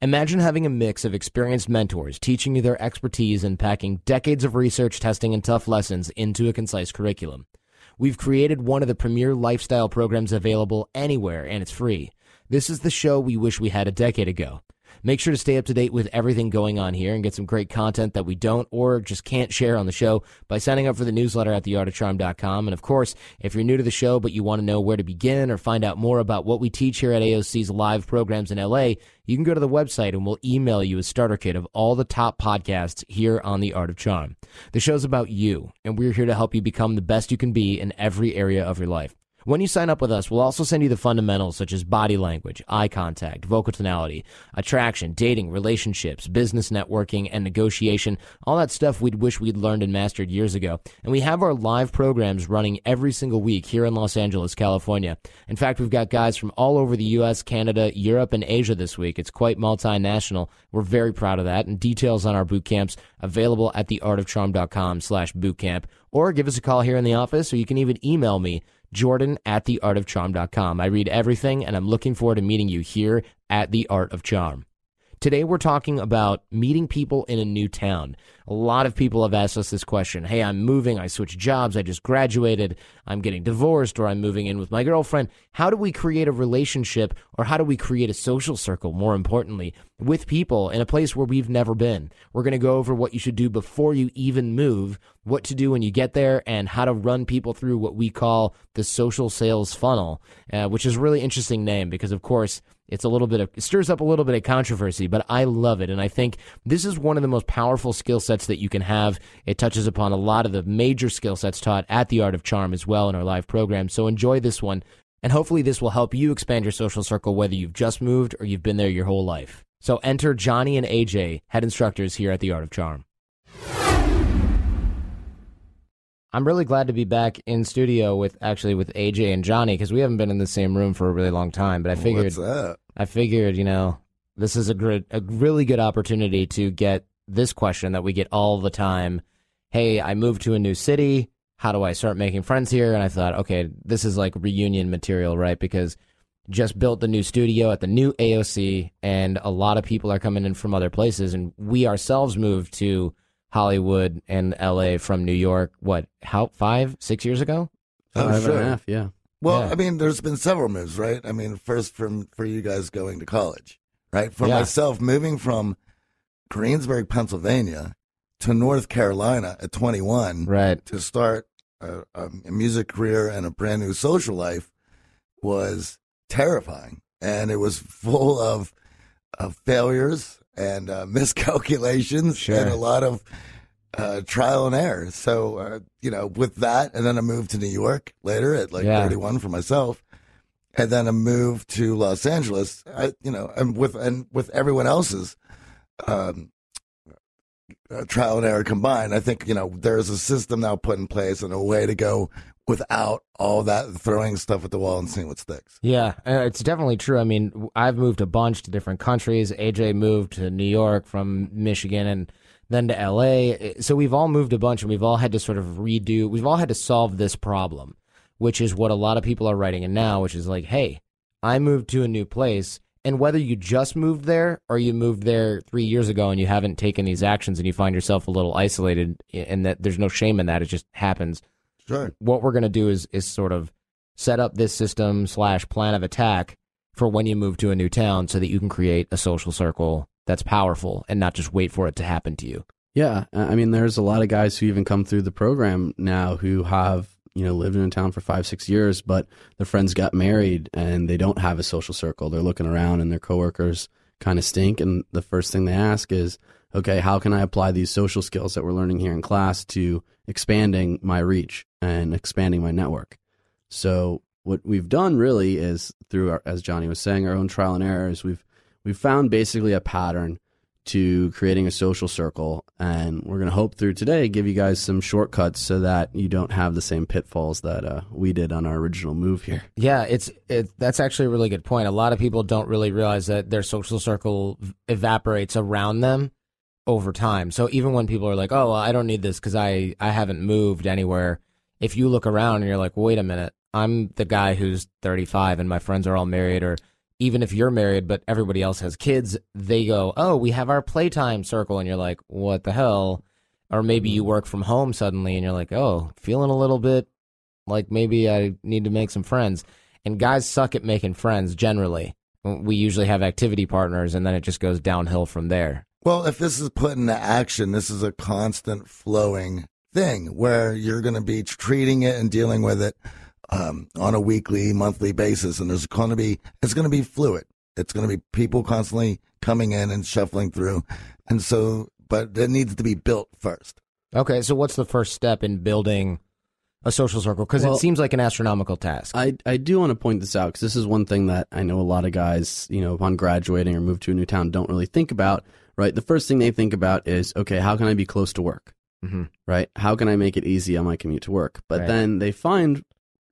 Imagine having a mix of experienced mentors teaching you their expertise and packing decades of research, testing, and tough lessons into a concise curriculum. We've created one of the premier lifestyle programs available anywhere, and it's free. This is the show we wish we had a decade ago. Make sure to stay up to date with everything going on here and get some great content that we don't or just can't share on the show by signing up for the newsletter at theartofcharm.com. And of course, if you're new to the show but you want to know where to begin or find out more about what we teach here at AOC's live programs in LA, you can go to the website and we'll email you a starter kit of all the top podcasts here on The Art of Charm. The show's about you, and we're here to help you become the best you can be in every area of your life. When you sign up with us, we'll also send you the fundamentals such as body language, eye contact, vocal tonality, attraction, dating, relationships, business networking, and negotiation. All that stuff we'd wish we'd learned and mastered years ago. And we have our live programs running every single week here in Los Angeles, California. In fact, we've got guys from all over the US, Canada, Europe, and Asia this week. It's quite multinational. We're very proud of that. And details on our boot camps available at theartofcharm.com slash bootcamp. Or give us a call here in the office, or you can even email me jordan at theartofcharm.com. I read everything, and I'm looking forward to meeting you here at The Art of Charm. Today, we're talking about meeting people in a new town. A lot of people have asked us this question Hey, I'm moving, I switched jobs, I just graduated, I'm getting divorced, or I'm moving in with my girlfriend. How do we create a relationship, or how do we create a social circle, more importantly, with people in a place where we've never been? We're going to go over what you should do before you even move, what to do when you get there, and how to run people through what we call the social sales funnel, uh, which is a really interesting name because, of course, it's a little bit of it stirs up a little bit of controversy, but I love it, and I think this is one of the most powerful skill sets that you can have. It touches upon a lot of the major skill sets taught at the Art of Charm as well in our live program. So enjoy this one, and hopefully this will help you expand your social circle whether you've just moved or you've been there your whole life. So enter Johnny and AJ, head instructors here at the Art of Charm. I'm really glad to be back in studio with actually with AJ and Johnny because we haven't been in the same room for a really long time. But I figured? I figured, you know, this is a good, a really good opportunity to get this question that we get all the time. Hey, I moved to a new city. How do I start making friends here? And I thought, okay, this is like reunion material, right? Because just built the new studio at the new AOC, and a lot of people are coming in from other places, and we ourselves moved to Hollywood and LA from New York, what, how, five, six years ago? Oh, Five and a half, yeah. Well, Yeah. I mean, there's been several moves, right? I mean, first from for you guys going to college, right? For Yeah. myself, moving from Greensburg, Pennsylvania, to North Carolina at 21 Right. to start a, a music career and a brand new social life was terrifying, and it was full of of failures and uh, miscalculations Sure. and a lot of uh, trial and error. So, uh, you know, with that, and then I moved to New York later at like Yeah. 31 for myself. And then I moved to Los Angeles, I, you know, and with, and with everyone else's, um, uh, trial and error combined, I think, you know, there's a system now put in place and a way to go without all that throwing stuff at the wall and seeing what sticks. Yeah, uh, it's definitely true. I mean, I've moved a bunch to different countries. AJ moved to New York from Michigan and then to LA. So we've all moved a bunch and we've all had to sort of redo, we've all had to solve this problem, which is what a lot of people are writing in now, which is like, hey, I moved to a new place. And whether you just moved there or you moved there three years ago and you haven't taken these actions and you find yourself a little isolated and that there's no shame in that, it just happens Sure. what we're going to do is is sort of set up this system slash plan of attack for when you move to a new town so that you can create a social circle that's powerful and not just wait for it to happen to you Yeah, I I mean, there's a lot of guys who even come through the program now who have you know lived in a town for five, six years, but their friends got married and they don't have a social circle. They're looking around and their coworkers kind of stink, and the first thing they ask is, "Okay, how can I apply these social skills that we're learning here in class to expanding my reach and expanding my network?" So what we've done really is through our, as Johnny was saying, our own trial and error is We've we've found basically a pattern to creating a social circle. And we're going to hope through today give you guys some shortcuts so that you don't have the same pitfalls that uh, we did on our original move here. Yeah, it's it, that's actually a really good point. A lot of people don't really realize that their social circle evaporates around them over time. So even when people are like, "Oh, well, I don't need this because I I haven't moved anywhere," if you look around and you're like, "Wait a minute, I'm the guy who's 35 and my friends are all married," or even if you're married but everybody else has kids, they go, "Oh, we have our playtime circle," and you're like, "What the hell?" Or maybe you mm-hmm. work from home suddenly and you're like, "Oh, feeling a little bit like maybe I need to make some friends." And guys suck at making friends generally. We usually have activity partners and then it just goes downhill from there. Well, if this is put into action, this is a constant flowing thing where you're going to be treating it and dealing with it um, on a weekly, monthly basis, and there's going to be it's going to be fluid. It's going to be people constantly coming in and shuffling through, and so, but it needs to be built first. Okay, so what's the first step in building a social circle? Because Well- it seems like an astronomical task. I, I do want to point this out because this is one thing that I know a lot of guys, you know, upon graduating or move to a new town don't really think about, right? The first thing they think about is, okay, how can I be close to work? hmm right? How can I make it easy on my commute to work? But Right. then they find,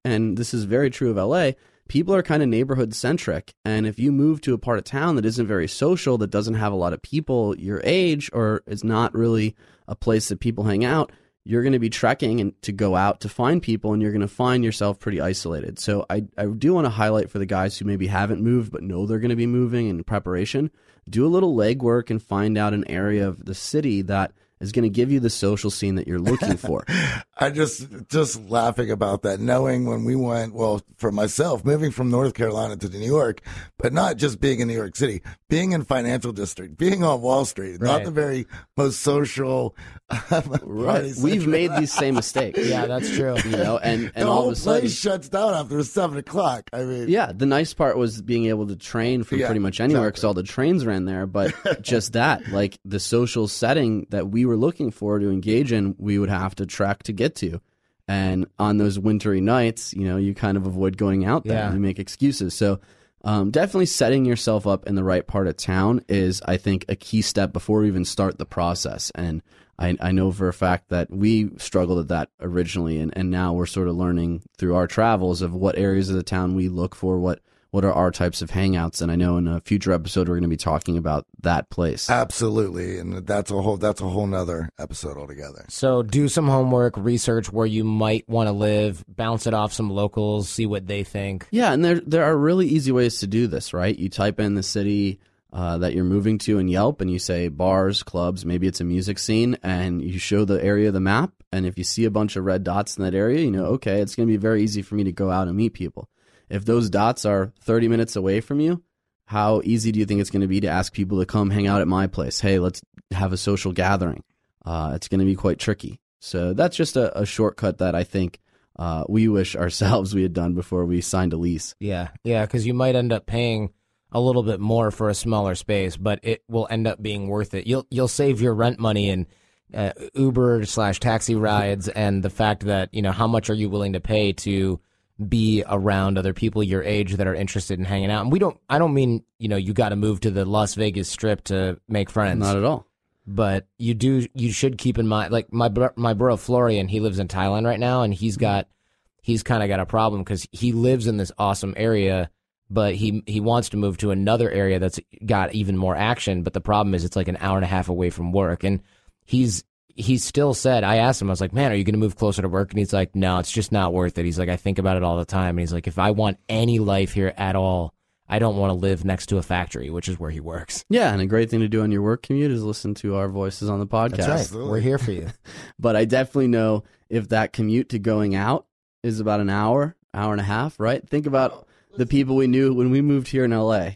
and this is very true of LA, people are kind of neighborhood centric. And if you move to a part of town that isn't very social, that doesn't have a lot of people your age, or is not really a place that people hang out, you're going to be trekking and to go out to find people, and you're going to find yourself pretty isolated. So I, I do want to highlight for the guys who maybe haven't moved but know they're going to be moving in preparation, do a little legwork and find out an area of the city that is going to give you the social scene that you're looking for. I just just laughing about that, knowing when we went, well, for myself, moving from North Carolina to New York, but not just being in New York City, being in financial district, being on Wall Street, not the very most social. Right. We've made these same mistakes. yeah, that's true. You know, and, the and all whole of a sudden, place shuts down after seven o'clock. I mean, yeah, the nice part was being able to train from Yeah, pretty much anywhere because all the trains ran there. But just that, like the social setting that we were looking for to engage in, we would have to trek to get to. And on those wintry nights, you know, you kind of avoid going out there. Yeah. You make excuses. So um, definitely setting yourself up in the right part of town is, I think, a key step before we even start the process. And I, I know for a fact that we struggled at that originally, and, and now we're sort of learning through our travels of what areas of the town we look for, what what are our types of hangouts. And I know in a future episode we're going to be talking about that place. absolutely, and that's a whole that's a whole nother episode altogether. So do some homework, research where you might want to live, bounce it off some locals, see what they think. Yeah, and there there are really easy ways to do this, right? You type in the city uh, that you're moving to in Yelp, and you say bars, clubs, maybe it's a music scene, and you show the area of the map. And if you see a bunch of red dots in that area, you know, okay, it's going to be very easy for me to go out and meet people. If those dots are 30 minutes away from you, how easy do you think it's going to be to ask people to come hang out at my place? Hey, let's have a social gathering. Uh, it's going to be quite tricky. So that's just a, a shortcut that I think uh, we wish ourselves we had done before we signed a lease. Yeah, yeah, because you might end up paying a little bit more for a smaller space, but it will end up being worth it. You'll you'll save your rent money and uh, Uber slash taxi rides, and the fact that you know how much are you willing to pay to be around other people your age that are interested in hanging out. And we don't. I don't mean you know you got to move to the Las Vegas Strip to make friends. Not at all. but you do you should keep in mind like my bro, my bro Florian he lives in Thailand right now and he's got he's kind of got a problem because he lives in this awesome area but he he wants to move to another area that's got even more action but the problem is it's like an hour and a half away from work and he's he still said I asked him I was like man are you going to move closer to work and he's like no it's just not worth it he's like I think about it all the time and he's like if I want any life here at all I don't want to live next to a factory which is where he works Yeah, and a great thing to do on your work commute is listen to our voices on the podcast. that's right Absolutely. we're here for you But I definitely know if that commute to going out is about an hour, hour and a half, right? Think about the people we knew when we moved here in LA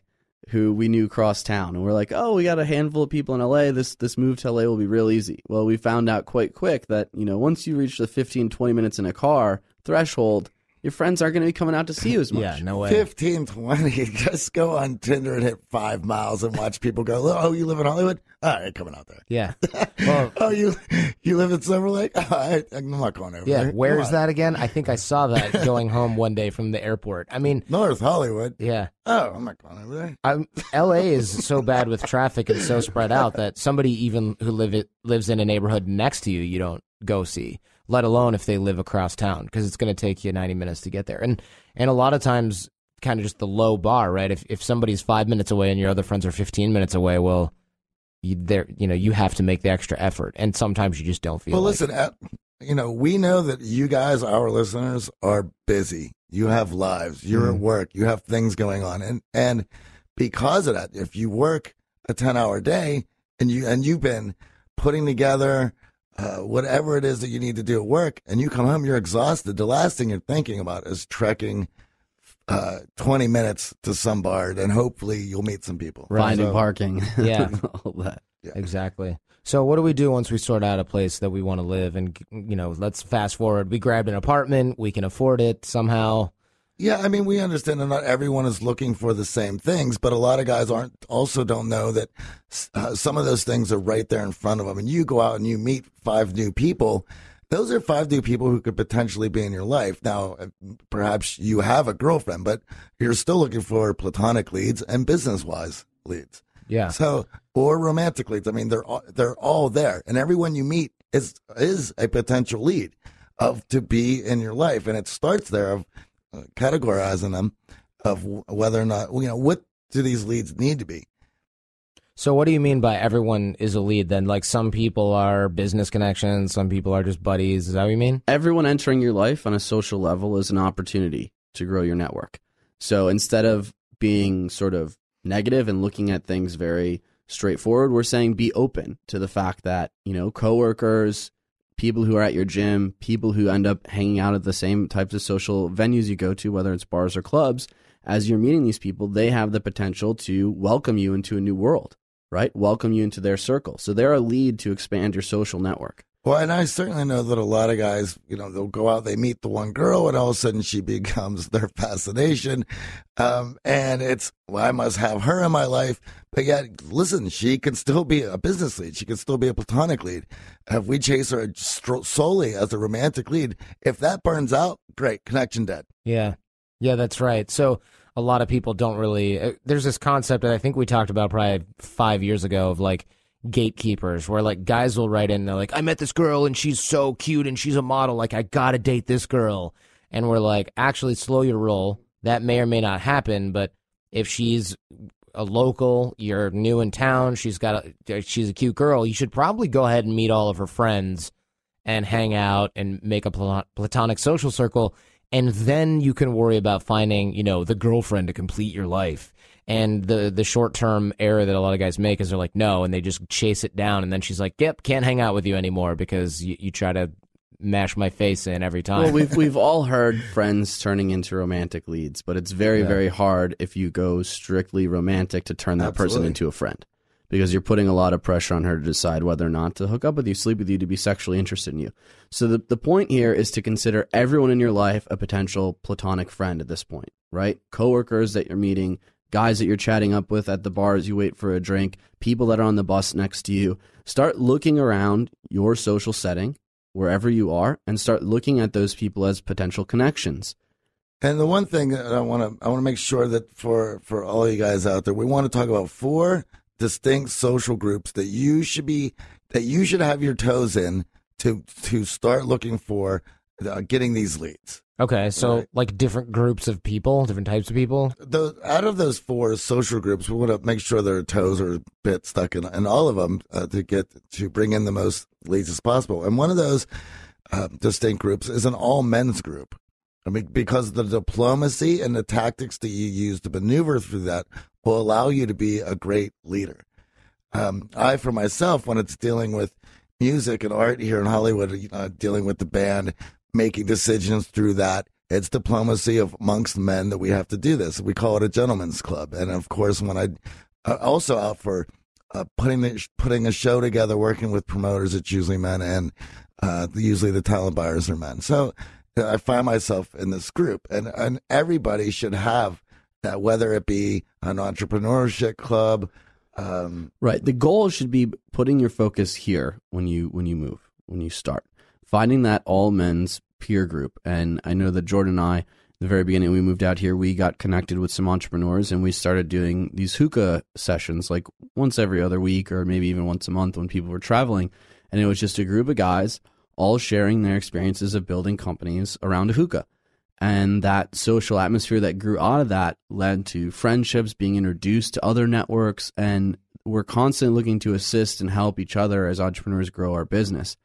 who we knew cross town and we're like, "Oh, we got a handful of people in LA. This this move to LA will be real easy." Well, we found out quite quick that, you know, once you reach the 15 20 minutes in a car threshold, your friends aren't going to be coming out to see you as much. Yeah, no way. 15, 20. Just go on Tinder and hit five miles and watch people go, oh, you live in Hollywood? All right, coming out there. Yeah. Well, Oh, you you live in Silver Lake? All right, I'm not going over yeah. there. Where Come on. that again? I think I saw that going home one day from the airport. I mean, North Hollywood. yeah. Oh, I'm not going over there. Um, L.A. is so bad with traffic and so spread out that somebody even who live it, lives in a neighborhood next to you, you don't go see. Let alone if they live across town, because it's going to take you ninety minutes to get there. And and a lot of times, kind of just the low bar, right? If if somebody's five minutes away and your other friends are fifteen minutes away, well, you there, you know, you have to make the extra effort, and sometimes you just don't feel. Well, like listen, you know, we know that you guys, our listeners, are busy. You have lives. You're Mm. at work. You have things going on, and and because of that, if you work a ten hour day and you and you've been putting together uh, whatever it is that you need to do at work, and you come home, you're exhausted. The last thing you're thinking about is trekking. Uh, 20 minutes to some bar, and hopefully you'll meet some people. Finding So- parking. Yeah. all that. Exactly. So what do we do once we sort out a place that we want to live and you know, let's fast forward. We grabbed an apartment, we can afford it somehow. Yeah, I mean, we understand that not everyone is looking for the same things, but a lot of guys aren't also don't know that uh, some of those things are right there in front of them. And you go out and you meet five new people. Those are five new people who could potentially be in your life. Now, uh, perhaps you have a girlfriend, but you're still looking for platonic leads and business wise leads. Yeah. So, or romantic leads. I mean, they're all, they're all there, and everyone you meet is is a potential lead of to be in your life, and it starts there of Uh, categorizing them of whether or not you know what do these leads need to be. So what do you mean by everyone is a lead then? Like some people are business connections, some people are just buddies. Is that what you mean? Everyone entering your life on a social level is an opportunity to grow your network. So instead of being sort of negative and looking at things very straightforward, we're saying be open to the fact that, you know, coworkers, people who are at your gym, people who end up hanging out at the same types of social venues you go to, whether it's bars or clubs, as you're meeting these people, they have the potential to welcome you into a new world, right? Welcome you into their circle. So they're a lead to expand your social network. Well, and I certainly know that a lot of guys, you know, they'll go out, they meet the one girl, and all of a sudden she becomes their fascination. Um, and it's, well, I must have her in my life. But yet, listen, she can still be a business lead. She can still be a platonic lead. If we chase her solely as a romantic lead, if that burns out, great, connection dead. Yeah. Yeah, that's right. So a lot of people don't really uh, there's this concept that I think we talked about probably 5 years ago of like gatekeepers where like guys will write in they're like I met this girl and she's so cute and she's a model like I got to date this girl. And we're like actually slow your roll. That may or may not happen but if she's a local you're new in town she's got a she's a cute girl you should probably go ahead and meet all of her friends and hang out and make a pla- platonic social circle. And then you can worry about finding you know the girlfriend to complete your life and the the short term error that a lot of guys make is they're like no and they just chase it down and then she's like yep can't hang out with you anymore because you, you try to mash my face in every time Well, we've we've all heard friends turning into romantic leads, but it's very Yeah. very hard if you go strictly romantic to turn that person into a friend, because you're putting a lot of pressure on her to decide whether or not to hook up with you, sleep with you, to be sexually interested in you. So the the point here is to consider everyone in your life a potential platonic friend at this point, right? Coworkers that you're meeting, guys that you're chatting up with at the bar as you wait for a drink, people that are on the bus next to you. Start looking around your social setting wherever you are and start looking at those people as potential connections. And the one thing that I want to I want to make sure that for for all you guys out there, we want to talk about four distinct social groups that you should be that you should have your toes in to to start looking for uh, getting these leads. okay so Right. like different groups of people different types of people Those, out of those four social groups, we want to make sure their toes are a bit stuck in, in all of them uh, to get to bring in the most leads as possible. And one of those uh, distinct groups is an all men's group. I mean, because the diplomacy and the tactics that you use to maneuver through that will allow you to be a great leader. Um, I, for myself, when it's dealing with music and art here in Hollywood, uh, dealing with the band, making decisions through that, it's diplomacy of amongst men that we have to do this. We call it a gentleman's club. And of course, when I uh, also out for uh, putting the, putting a show together, working with promoters, it's usually men, and uh, usually the talent buyers are men. So I find myself in this group, and and everybody should have that, whether it be an entrepreneurship club. Um, Right. The goal should be putting your focus here when you when you move, when you start. Finding that all men's peer group. And I know that Jordan and I, the very beginning we moved out here, we got connected with some entrepreneurs and we started doing these hookah sessions like once every other week or maybe even once a month when people were traveling. And it was just a group of guys all sharing their experiences of building companies around a hookah. And that social atmosphere that grew out of that led to friendships, being introduced to other networks, and we're constantly looking to assist and help each other as entrepreneurs grow our business.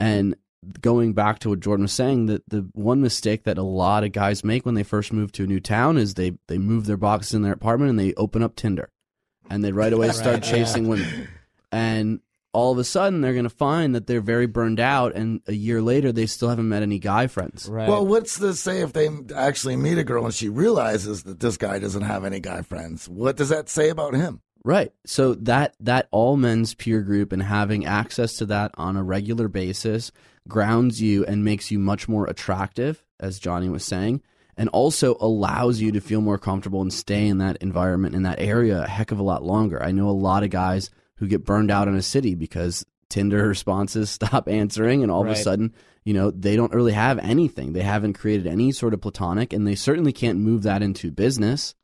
And going back to what Jordan was saying, that the one mistake that a lot of guys make when they first move to a new town is they they move their boxes in their apartment and they open up Tinder, and they right away start Right, yeah. chasing women, and all of a sudden they're going to find that they're very burned out, and a year later they still haven't met any guy friends. Right. Well, what's to say if they actually meet a girl and she realizes that this guy doesn't have any guy friends? What does that say about him? Right. So that that all men's peer group and having access to that on a regular basis grounds you and makes you much more attractive, as Johnny was saying, and also allows you to feel more comfortable and stay in that environment in that area a heck of a lot longer. I know a lot of guys who get burned out in a city because Tinder responses stop answering and all of a sudden, you know, they don't really have anything. They haven't created any sort of platonic and they certainly can't move that into business.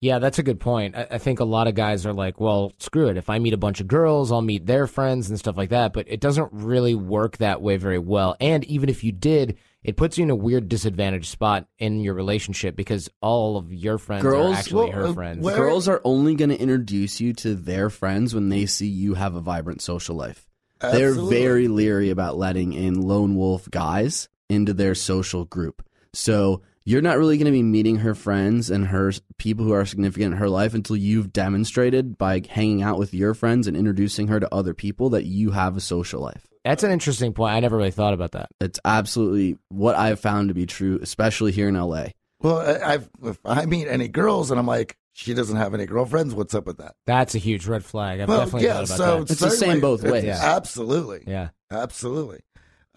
Yeah, that's a good point. I, I think a lot of guys are like, well, screw it. If I meet a bunch of girls, I'll meet their friends and stuff like that. But it doesn't really work that way very well. And even if you did, it puts you in a weird disadvantaged spot in your relationship because all of your friends Girls- are actually well, her uh, friends. where- Girls are only going to introduce you to their friends when they see you have a vibrant social life. They're very leery about letting in lone wolf guys into their social group. So you're not really going to be meeting her friends and her people who are significant in her life until you've demonstrated by hanging out with your friends and introducing her to other people that you have a social life. That's an interesting point. I never really thought about that. It's absolutely what I've found to be true, especially here in LA. Well, I, I've, if I meet any girls and I'm like, she doesn't have any girlfriends, what's up with that? That's a huge red flag. I've Well, definitely yeah, thought about so that. It's the same both ways. Yeah. Absolutely. Yeah. Absolutely.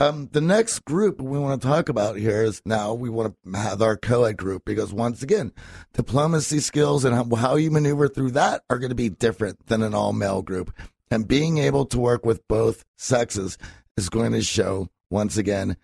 Um, the next group we want to talk about here is now we want to have our co-ed group because once again, diplomacy skills and how, how you maneuver through that are going to be different than an all male group. And being able to work with both sexes is going to show once again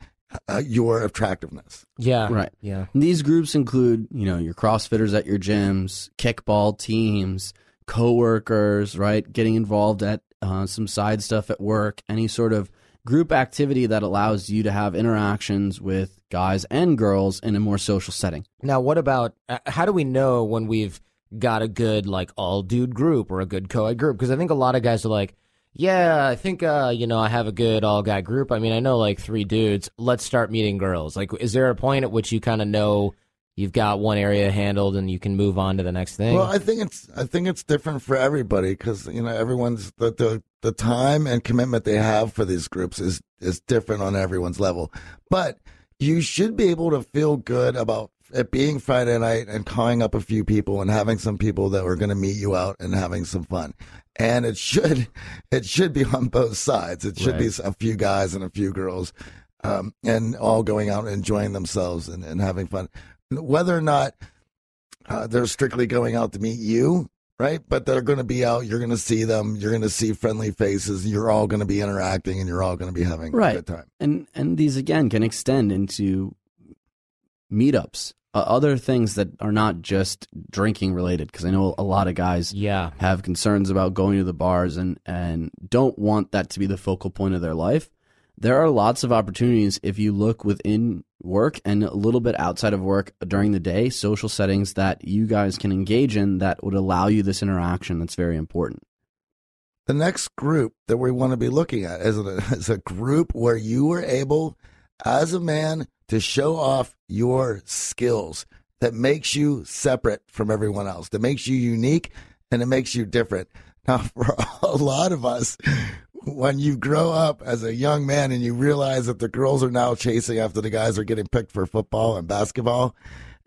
uh, your attractiveness. Yeah. Right. Yeah. And These groups include, you know, your CrossFitters at your gyms, kickball teams, coworkers, right? Getting involved at uh, some side stuff at work, any sort of group activity that allows you to have interactions with guys and girls in a more social setting. Now, what about uh, how do we know when we've got a good like all dude group or a good co-ed group? Because I think a lot of guys are like, yeah, I think uh, you know I have a good all guy group. I mean, I know like three dudes. Let's start meeting girls. Like, is there a point at which you kind of know you've got one area handled and you can move on to the next thing? Well, I think it's I think it's different for everybody because you know everyone's the, the the time and commitment they have for these groups is is different on everyone's level. But you should be able to feel good about it being Friday night and calling up a few people and having some people that are going to meet you out and having some fun. And it should it should be on both sides. It should be a few guys and a few girls, um, and all going out and enjoying themselves and, and having fun. Whether or not uh, they're strictly going out to meet you, right? But they're going to be out. You're going to see them. You're going to see friendly faces. You're all going to be interacting, and you're all going to be having Right. a good time. And and these again can extend into meetups, uh, other things that are not just drinking related because I know a lot of guys yeah. have concerns about going to the bars and and don't want that to be the focal point of their life. There are lots of opportunities if you look within work and a little bit outside of work during the day, social settings that you guys can engage in that would allow you this interaction that's very important. The next group that we want to be looking at is a, is a group where you are able, as a man, to show off your skills that makes you separate from everyone else, that makes you unique, and it makes you different. Now, for a lot of us, when you grow up as a young man and you realize that the girls are now chasing after the guys are getting picked for football and basketball,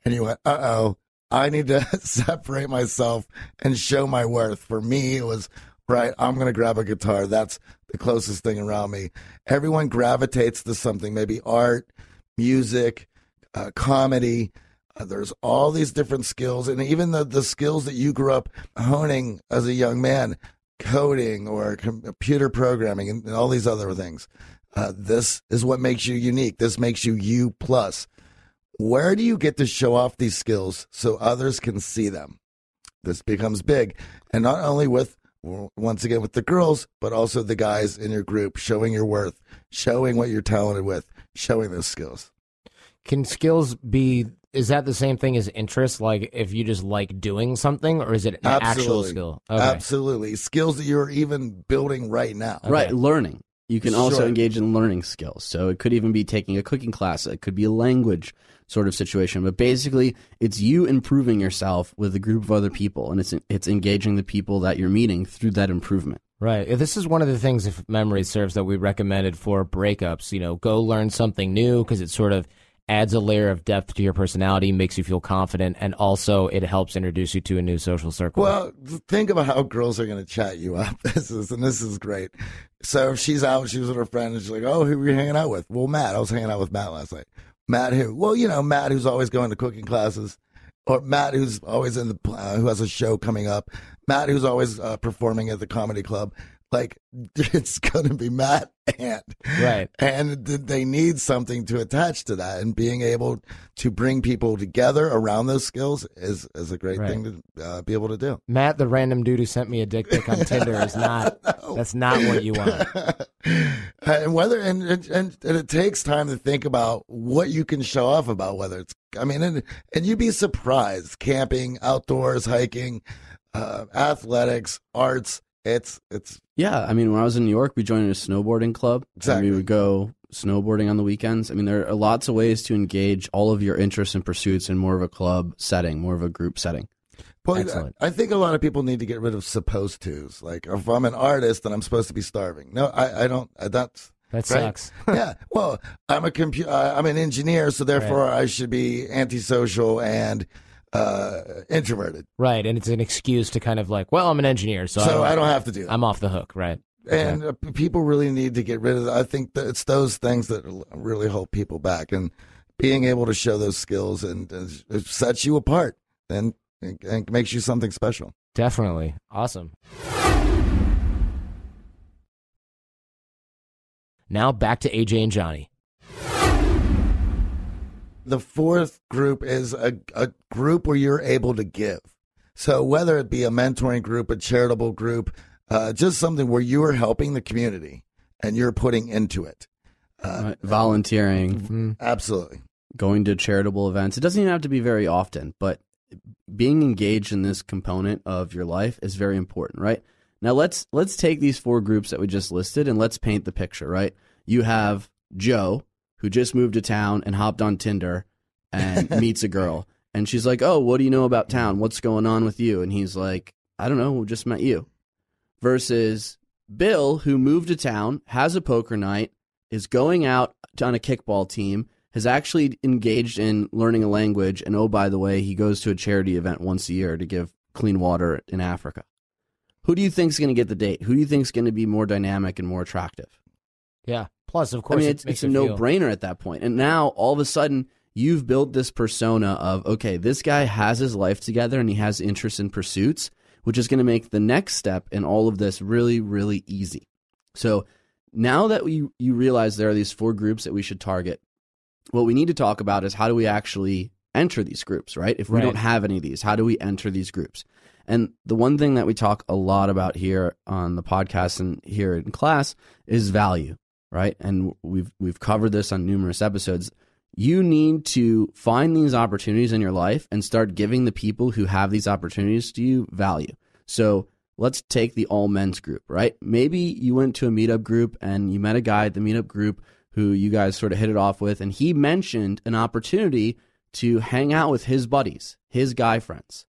and you went, uh oh, I need to separate myself and show my worth. For me, it was, right, I'm going to grab a guitar. That's the closest thing around me. Everyone gravitates to something, maybe art, music, uh, comedy. Uh, there's all these different skills, and even the, the skills that you grew up honing as a young man, coding or computer programming, and, and all these other things. Uh, this is what makes you unique. This makes you you plus. Where do you get to show off these skills so others can see them? This becomes big, and not only with once again with the girls, but also the guys in your group, showing your worth, showing what you're talented with, showing those skills. Can skills be? Is that the same thing as interest? Like if you just like doing something, or is it an Absolutely. actual skill? Okay. Absolutely, skills that you're even building right now. Right, learning. You can also Sure. engage in learning skills. So it could even be taking a cooking class. It could be a language sort of situation. But basically, it's you improving yourself with a group of other people, and it's it's engaging the people that you're meeting through that improvement. Right. This is one of the things, if memory serves, that we recommended for breakups. You know, go learn something new because it sort of adds a layer of depth to your personality, makes you feel confident, and also it helps introduce you to a new social circle. Well, think about how girls are going to chat you up. This is and this is great. So if she's out, she was with her friend, and she's like, "Oh, who were you hanging out with?" Well, Matt. I was hanging out with Matt last night. Matt who? Well, you know, Matt who's always going to cooking classes, or Matt who's always in the uh, who has a show coming up. Matt who's always uh, performing at the comedy club. Like it's going to be Matt and Right. and they need something to attach to that, and being able to bring people together around those skills is is a great Right. thing to uh, be able to do. Matt, the random dude who sent me a dick pic on Tinder, is not. That's not what you want. and whether and, and and it takes time to think about what you can show off about whether it's I mean and and you'd be surprised camping outdoors hiking uh, athletics arts it's it's Yeah, I mean, when I was in New York, we joined a snowboarding club. and Exactly. we would go snowboarding on the weekends. I mean, there are lots of ways to engage all of your interests and pursuits in more of a club setting, more of a group setting. well, Excellent. I think a lot of people need to get rid of supposed tos like if I'm an artist then I'm supposed to be starving no I I don't uh, that's That Right? sucks. yeah. Well, I'm a compu- uh, I'm an engineer, so therefore I should be antisocial and uh, introverted. Right. And it's an excuse to kind of like, well, I'm an engineer, so, So I, I don't have to do that. I'm off the hook. Right. and uh, p- people really need to get rid of that. I think that it's those things that really hold people back, and being able to show those skills and, and it sets you apart and, and, and makes you something special. Definitely. Awesome. Now back to AJ and Johnny. The fourth group is a, a group where you're able to give. So whether it be a mentoring group, a charitable group, uh, just something where you are helping the community and you're putting into it. Uh, Right? Volunteering, Mhm. absolutely. going to charitable events. It doesn't even have to be very often, but being engaged in this component of your life is very important, right? Now let's let's take these four groups that we just listed and let's paint the picture, right? You have Joe who just moved to town and hopped on Tinder and meets a girl and she's like, "Oh, what do you know about town? What's going on with you?" And he's like, "I don't know, we just met you." Versus Bill who moved to town, has a poker night, is going out on a kickball team, has actually engaged in learning a language, and oh, by the way, he goes to a charity event once a year to give clean water in Africa. Who do you think's going to get the date? Who do you think's going to be more dynamic and more attractive? Yeah. Plus, of course, I mean, it it's, makes it's a it no brainer at that point. And now all of a sudden, you've built this persona of, okay, this guy has his life together and he has interests and pursuits, which is going to make the next step in all of this really, really easy. So now that we, you realize there are these four groups that we should target, what we need to talk about is how do we actually enter these groups, right? If we Right. don't have any of these, how do we enter these groups? And the one thing that we talk a lot about here on the podcast and here in class is value, right? And we've we've covered this on numerous episodes. You need to find these opportunities in your life and start giving the people who have these opportunities to you value. So let's take the all men's group, right? Maybe you went to a meetup group and you met a guy at the meetup group who you guys sort of hit it off with, and he mentioned an opportunity to hang out with his buddies, his guy friends,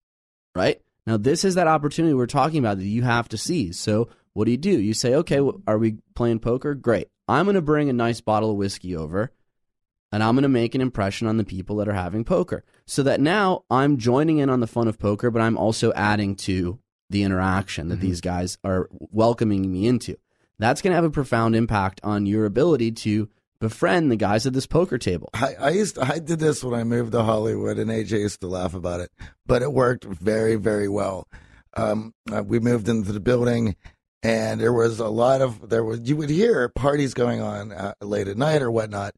right? Now, this is that opportunity we're talking about that you have to seize. So, what do you do? You say, okay, are we playing poker? Great. I'm going to bring a nice bottle of whiskey over and I'm going to make an impression on the people that are having poker so that now I'm joining in on the fun of poker, but I'm also adding to the interaction that these guys are welcoming me into. That's going to have a profound impact on your ability to befriend the guys at this poker table. I, I used to, I did this when I moved to Hollywood, and AJ used to laugh about it, but it worked very very well. Um, uh, we moved into the building, and there was a lot of there was you would hear parties going on uh, late at night or whatnot,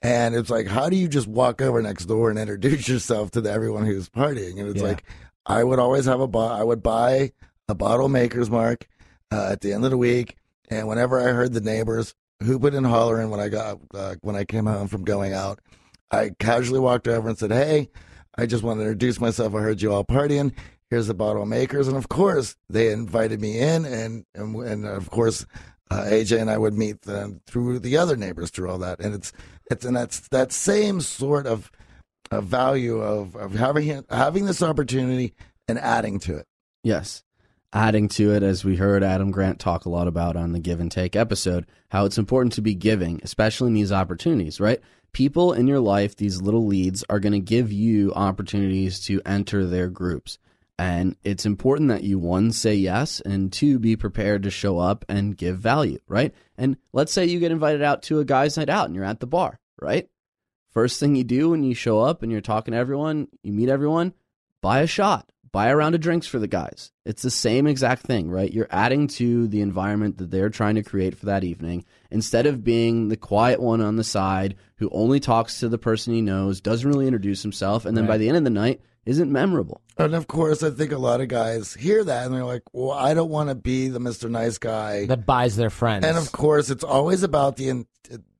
and it's like how do you just walk over next door and introduce yourself to the, everyone who's partying? And it's Yeah. like I would always have a bo- I would buy a bottle Maker's Mark uh, at the end of the week, and whenever I heard the neighbors hooping and hollering when I got uh, when I came home from going out, I casually walked over and said, "Hey, I just want to introduce myself. I heard you all partying. Here's the bottle Makers." And of course, they invited me in, and and, and of course, uh, AJ and I would meet them through the other neighbors through all that. And it's it's and that's that same sort of, value of of having having this opportunity and adding to it. Yes. Adding to it, as we heard Adam Grant talk a lot about on the Give and Take episode, how it's important to be giving, especially in these opportunities, right? People in your life, these little leads, are going to give you opportunities to enter their groups. And it's important that you, one, say yes, and two, be prepared to show up and give value, right? And let's say you get invited out to a guy's night out and you're at the bar, right? First thing you do when you show up and you're talking to everyone, you meet everyone, buy a shot, buy a round of drinks for the guys. It's the same exact thing, right? You're adding to the environment that they're trying to create for that evening. Instead of being the quiet one on the side who only talks to the person he knows, doesn't really introduce himself, and then by the end of the night isn't memorable. And of course, I think a lot of guys hear that and they're like, "Well, I don't want to be the Mr. Nice guy." that buys their friends. And of course, it's always about the in,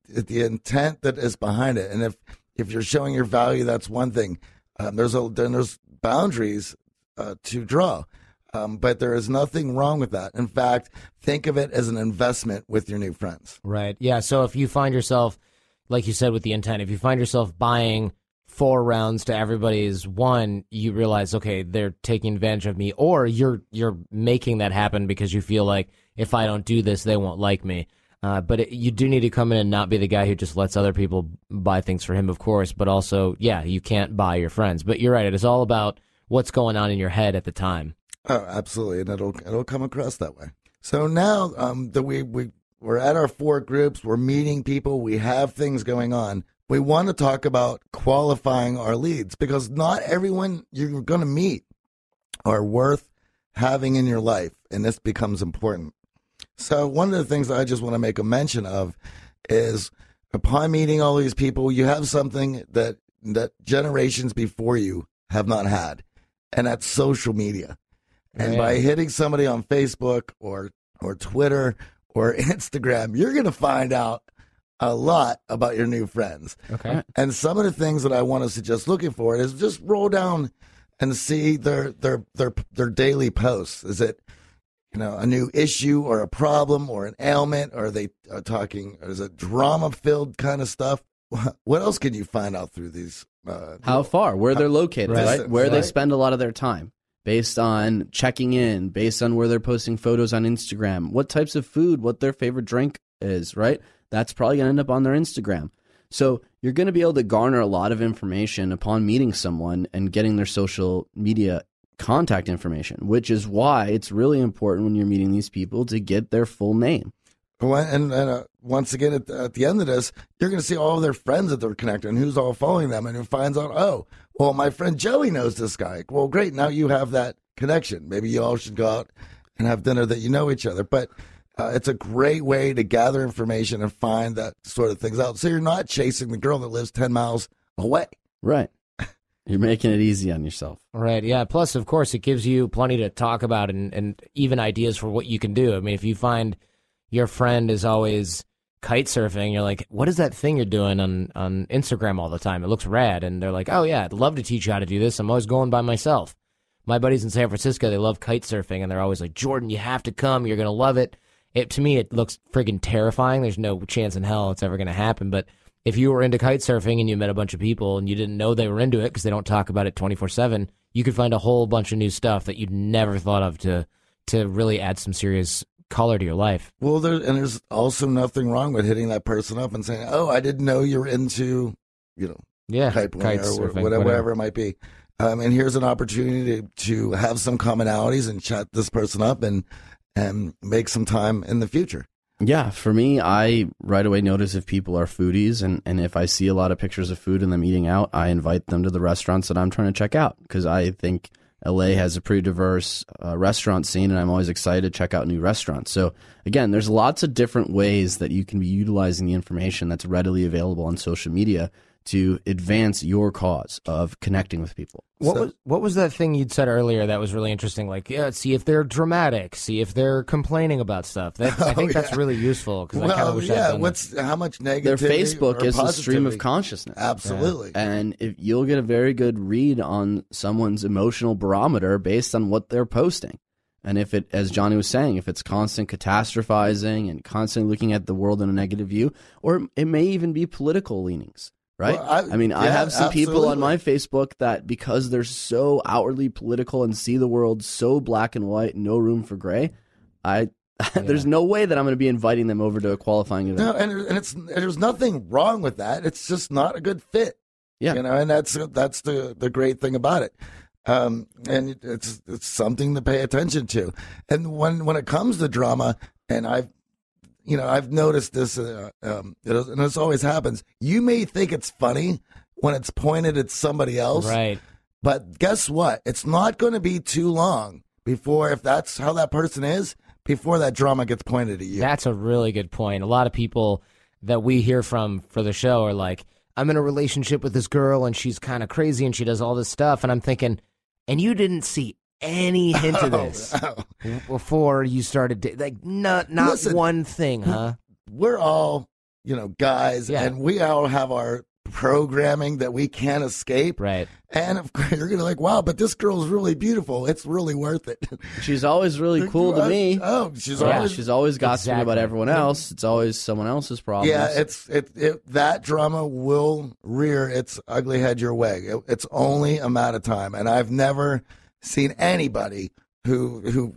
the intent that is behind it. And if if you're showing your value, that's one thing. Um, there's a then there's boundaries uh, to draw, um, but there is nothing wrong with that. In fact, think of it as an investment with your new friends. Right. Yeah. So if you find yourself, like you said with the intent, if you find yourself buying four rounds to everybody's one, you realize, okay, they're taking advantage of me, or you're you're making that happen because you feel like if I don't do this, they won't like me. Uh, but it, you do need to come in and not be the guy who just lets other people buy things for him, of course. But also, yeah, you can't buy your friends. But you're right; it is all about what's going on in your head at the time. Oh, absolutely, and it'll it'll come across that way. So now um, that we we we're at our four groups, we're meeting people, we have things going on. We want to talk about qualifying our leads because not everyone you're going to meet are worth having in your life, and this becomes important. So one of the things I just want to make a mention of is upon meeting all these people, you have something that that generations before you have not had, and that's social media. And by hitting somebody on Facebook or or Twitter or Instagram, you're going to find out a lot about your new friends. Okay. And some of the things that I want to suggest looking for is just roll down and see their their their their daily posts. Is it you know a new issue or a problem or an ailment? Or are they uh, talking? Or is it drama filled kind of stuff? What else can you find out through these? Uh, How far, where they're located, Right. right? Where they spend a lot of their time based on checking in, based on where they're posting photos on Instagram, what types of food, what their favorite drink is, right? That's probably going to end up on their Instagram. So you're going to be able to garner a lot of information upon meeting someone and getting their social media contact information, which is why it's really important when you're meeting these people to get their full name. And and uh, once again, at the, at the end of this, you're going to see all their friends that they're connected and who's all following them, and who finds out, oh, well, my friend Joey knows this guy. Well, great, now you have that connection. Maybe you all should go out and have dinner that you know each other. But uh, it's a great way to gather information and find that sort of things out. So you're not chasing the girl that lives ten miles away. Right. You're making it easy on yourself. Right. Yeah. Plus, of course, it gives you plenty to talk about and, and even ideas for what you can do. I mean, if you find your friend is always kite surfing, you're like, what is that thing you're doing on, on Instagram all the time? It looks rad. And they're like, oh, yeah, I'd love to teach you how to do this. I'm always going by myself. My buddies in San Francisco, they love kite surfing, and they're always like, Jordan, you have to come. You're going to love it. It To me, it looks friggin' terrifying. There's no chance in hell it's ever going to happen. But if you were into kite surfing and you met a bunch of people and you didn't know they were into it because they don't talk about it 24 7, you could find a whole bunch of new stuff that you'd never thought of to to really add some serious color to your life. Well, there and there's also nothing wrong with hitting that person up and saying, "Oh, I didn't know you're into, you know, Yeah, kite kite or surfing, whatever, whatever it might be. Um, and here's an opportunity to, to have some commonalities and chat this person up and and make some time in the future. Yeah, for me, I right away notice if people are foodies, and, and if I see a lot of pictures of food and them eating out, I invite them to the restaurants that I'm trying to check out because I think LA has a pretty diverse uh, restaurant scene, and I'm always excited to check out new restaurants. So, again, there's lots of different ways that you can be utilizing the information that's readily available on social media to advance your cause of connecting with people. What So- was what was that thing you'd said earlier that was really interesting? Like, yeah, see if they're dramatic, see if they're complaining about stuff. That, I oh, think Oh, that's really useful because I kind of Well, wish I'd yeah. done that. What's how much negativity? Their Facebook or is a stream of consciousness. Absolutely. and if you'll get a very good read on someone's emotional barometer based on what they're posting and if it as johnny was saying if it's constant catastrophizing and constantly looking at the world in a negative view or it may even be political leanings right Well, I- I, mean i have some people on my facebook that because they're so outwardly political and see the world so black and white no room for gray i there's no way that i'm going to be inviting them over to a qualifying event No, and, and it's and there's nothing wrong with that. It's just not a good fit. Yeah. you know, and that's that's the the great thing about it. Um, and it's it's something to pay attention to. And when when it comes to drama, and I've you know I've noticed this, uh, um, it, and this always happens. You may think it's funny when it's pointed at somebody else, right. but guess what? It's not going to be too long before, if that's how that person is, before that drama gets pointed at you. That's a really good point. A lot of people that we hear from for the show are like, I'm in a relationship with this girl and she's kind of crazy and she does all this stuff. And I'm thinking, and you didn't see any hint of oh, this Oh, before you started, da- like, not, not Listen. one thing, huh? we're all, you know, guys, Yeah. and we all have our programming that we can't escape. Right. And of course, you're gonna like, wow, but this girl's really beautiful. It's really worth it. she's always really cool to me Oh, she's Yeah. always she's always gossiping about everyone else. It's always someone else's problem. Yeah, it's it, it that drama will rear its ugly head your way. It, it's only a matter of time, and I've never seen anybody who who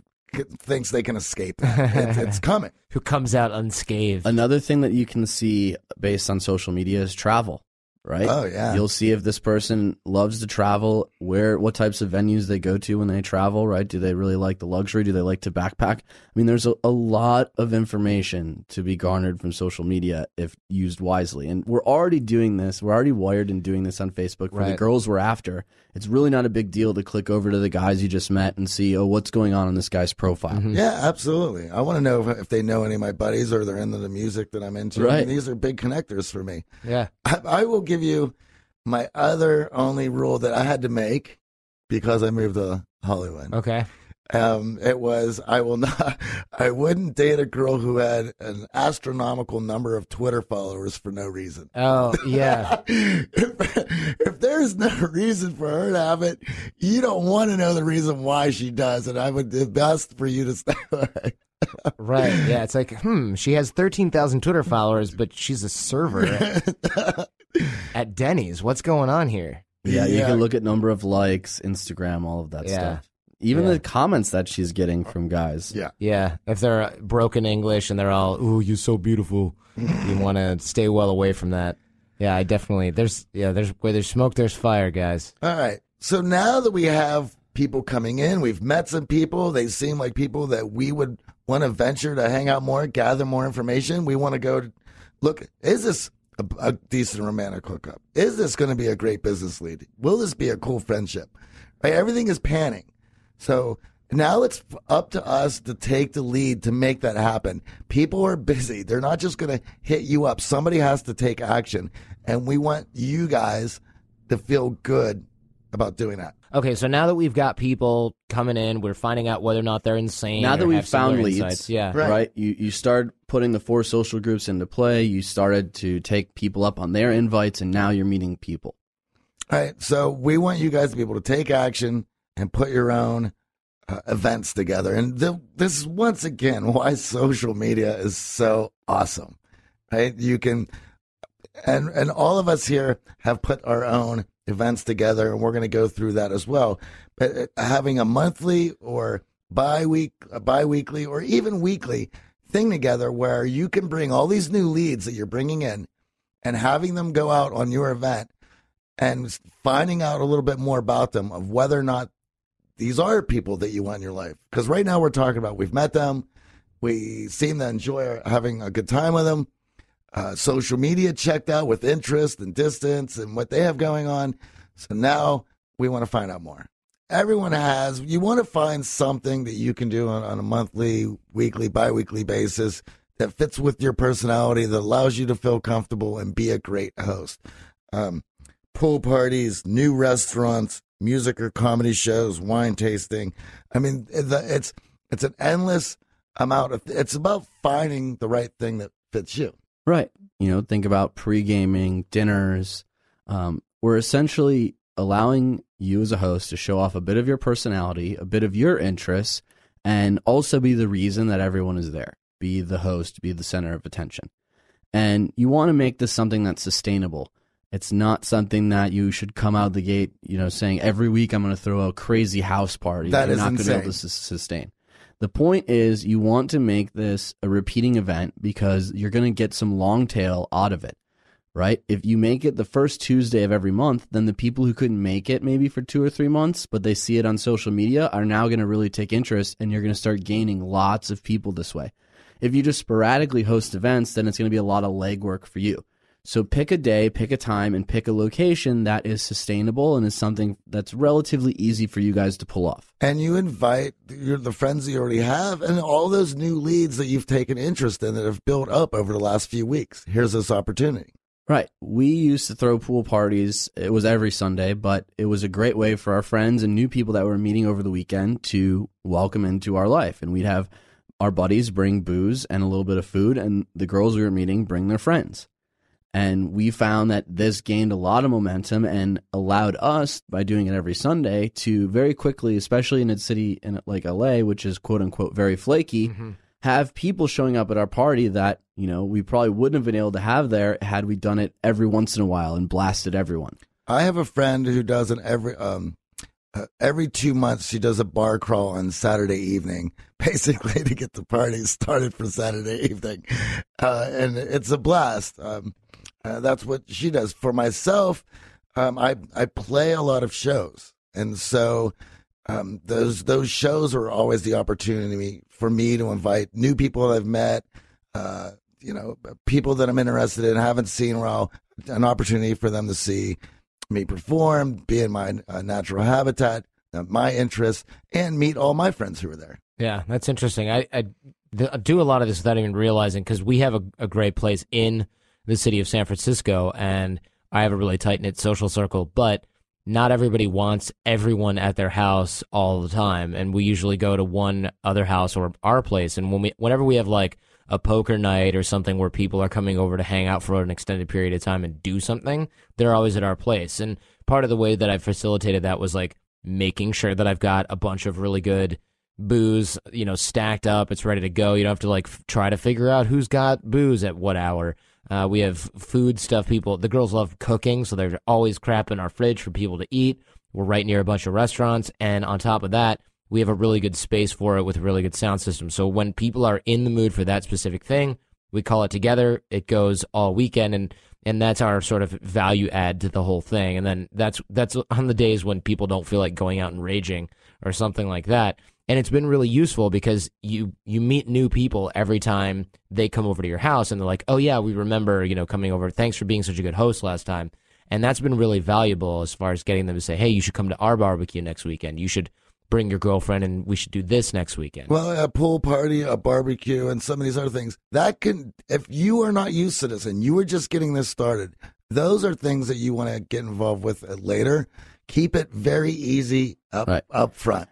thinks they can escape that. It's, it's coming. Who comes out unscathed. Another thing that you can see based on social media is travel, right? Oh, yeah. You'll see if this person loves to travel, where what types of venues they go to when they travel, right? Do they really like the luxury? Do they like to backpack? I mean, there's a, a lot of information to be garnered from social media if used wisely. And we're already doing this. We're already wired and doing this on Facebook for the girls we're after. It's really not a big deal to click over to the guys you just met and see, oh, what's going on in this guy's profile. Mm-hmm. Yeah, absolutely. I want to know if, if they know any of my buddies or they're into the music that I'm into. I mean, Right. these are big connectors for me. yeah. I, I will give you my other only rule that I had to make because I moved to Hollywood. Okay. Um, it was I will not, I wouldn't date a girl who had an astronomical number of Twitter followers for no reason. Oh, yeah. if, if there's no reason for her to have it, you don't want to know the reason why she does, and I would do best for you to stay away. Right. Yeah. It's like, hmm, she has 13,000 Twitter followers, but she's a server at, at Denny's. What's going on here? Yeah, you can look at number of likes, Instagram, all of that Yeah. stuff. Even Yeah. the comments that she's getting from guys. Yeah. Yeah, if they're uh, broken English and they're all, "Ooh, you're so beautiful," you want to stay well away from that. Yeah, I definitely. There's yeah, there's where there's smoke, there's fire, guys. All right. So now that we have people coming in, we've met some people. They seem like people that we would want to venture to hang out more, gather more information. We want to go look. Is this a, a decent romantic hookup? Is this going to be a great business lead? Will this be a cool friendship? Right? Everything is panning. So now it's up to us to take the lead to make that happen. People are busy. They're not just going to hit you up. Somebody has to take action. And we want you guys to feel good about doing that. Okay, so now that we've got people coming in, we're finding out whether or not they're insane. Now that we've found leads, insights. yeah, Right. right? You you start putting the four social groups into play. You started to take people up on their invites, and now you're meeting people. All right. So we want you guys to be able to take action and put your own uh, events together. And th- this is once again why social media is so awesome, right? You can, and and all of us here have put our own events together, and we're going to go through that as well. But uh, having a monthly or bi week, bi-weekly, or even weekly thing together where you can bring all these new leads that you're bringing in and having them go out on your event and finding out a little bit more about them of whether or not these are people that you want in your life. Because right now we're talking about we've met them, We seem to enjoy having a good time with them. Uh, social media checked out with interest and distance and what they have going on. So now we want to find out more. Everyone has, you want to find something that you can do on, on a monthly, weekly, bi weekly basis that fits with your personality, that allows you to feel comfortable and be a great host. Um, pool parties, new restaurants, music or comedy shows, wine tasting. I mean, it's it's an endless amount of. It's about finding the right thing that fits you. Right. You know, think about pre gaming, dinners. Um, we're essentially allowing you as a host to show off a bit of your personality, a bit of your interests, and also be the reason that everyone is there. Be the host, be the center of attention. And you want to make this something that's sustainable. It's not something that you should come out the gate, you know, saying every week I'm going to throw a crazy house party. That You're not going to be able to sustain. The point is, you want to make this a repeating event because you're going to get some long tail out of it, right? If you make it the first Tuesday of every month, then the people who couldn't make it maybe for two or three months, but they see it on social media are now going to really take interest and you're going to start gaining lots of people this way. If you just sporadically host events, then it's going to be a lot of legwork for you. So pick a day, pick a time, and pick a location that is sustainable and is something that's relatively easy for you guys to pull off. And you invite your, the friends that you already have and all those new leads that you've taken interest in that have built up over the last few weeks. Here's this opportunity. Right. We used to throw pool parties. It was every Sunday, but it was a great way for our friends and new people that were meeting over the weekend to welcome into our life. And we'd have our buddies bring booze and a little bit of food, and the girls we were meeting bring their friends. And we found that this gained a lot of momentum and allowed us, by doing it every Sunday, to very quickly, especially in a city in like LA, which is quote unquote very flaky, have people showing up at our party that, you know, we probably wouldn't have been able to have there had we done it every once in a while and blasted everyone. I have a friend who does it every um uh, every two months. She does a bar crawl on Saturday evening, basically to get the party started for Saturday evening, uh, and it's a blast. Um, uh, that's what she does. For myself, um, I I play a lot of shows, and so um, those those shows are always the opportunity for me to invite new people I've met. Uh, you know, people that I'm interested in, haven't seen well, an opportunity for them to see me perform, be in my uh, natural habitat, uh, my interests, and meet all my friends who are there. Yeah, that's interesting. I, I th- do a lot of this without even realizing because we have a, a great place in the city of San Francisco, and I have a really tight knit social circle, but not everybody wants everyone at their house all the time. And we usually go to one other house or our place. And when we, whenever we have like a poker night or something where people are coming over to hang out for an extended period of time and do something, they're always at our place. And part of the way that I facilitated that was like making sure that I've got a bunch of really good booze, you know, stacked up. It's ready to go. You don't have to like f- try to figure out who's got booze at what hour. Uh, we have food stuff. People, the girls love cooking, so there's always crap in our fridge for people to eat. We're right near a bunch of restaurants, and on top of that, we have a really good space for it with a really good sound system. So when people are in the mood for that specific thing, we call it together. It goes all weekend, and and that's our sort of value add to the whole thing. And then that's that's on the days when people don't feel like going out and raging or something like that. And it's been really useful because you you meet new people every time they come over to your house, and they're like, "Oh yeah, we remember you know coming over. Thanks for being such a good host last time." And that's been really valuable as far as getting them to say, "Hey, you should come to our barbecue next weekend. You should." Bring your girlfriend, and we should do this next weekend. Well, a pool party, a barbecue, and some of these other things that can, if you are not used to this and you are just getting this started, those are things that you want to get involved with later. Keep it very easy up Right. up front.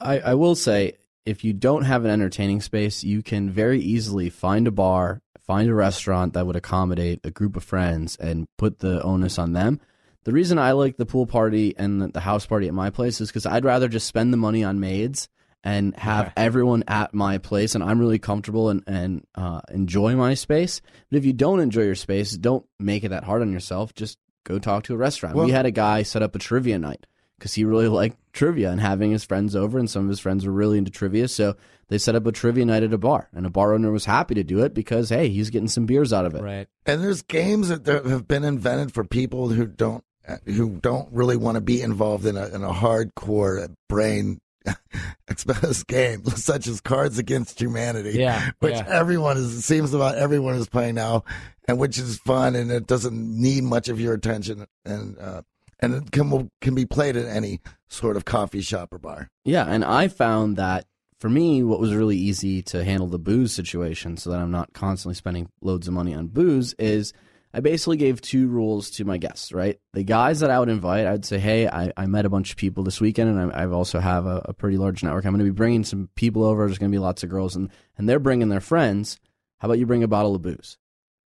I, I will say, if you don't have an entertaining space, you can very easily find a bar, find a restaurant that would accommodate a group of friends and put the onus on them. The reason I like the pool party and the, house party at my place is because I'd rather just spend the money on maids and have Okay. everyone at my place and I'm really comfortable and, and uh, enjoy my space. But if you don't enjoy your space, don't make it that hard on yourself. Just go talk to a restaurant. Well- we had a guy set up a trivia night because he really liked trivia and having his friends over, and some of his friends were really into trivia. So they set up a trivia night at a bar, and a bar owner was happy to do it because hey, he's getting some beers out of it. right. And there's games that have been invented for people who don't who don't really want to be involved in a in a hardcore brain exposed game, such as Cards Against Humanity. Yeah, which yeah. everyone is it seems about everyone is playing now, and which is fun and it doesn't need much of your attention and uh, and it can can be played at any sort of coffee shop or bar. Yeah, and I found that for me, what was really easy to handle the booze situation so that I'm not constantly spending loads of money on booze is I basically gave two rules to my guests, right? The guys that I would invite, I'd say, hey, I, I met a bunch of people this weekend and I, I also have a, a pretty large network. I'm going to be bringing some people over. There's going to be lots of girls and, and they're bringing their friends. How about you bring a bottle of booze?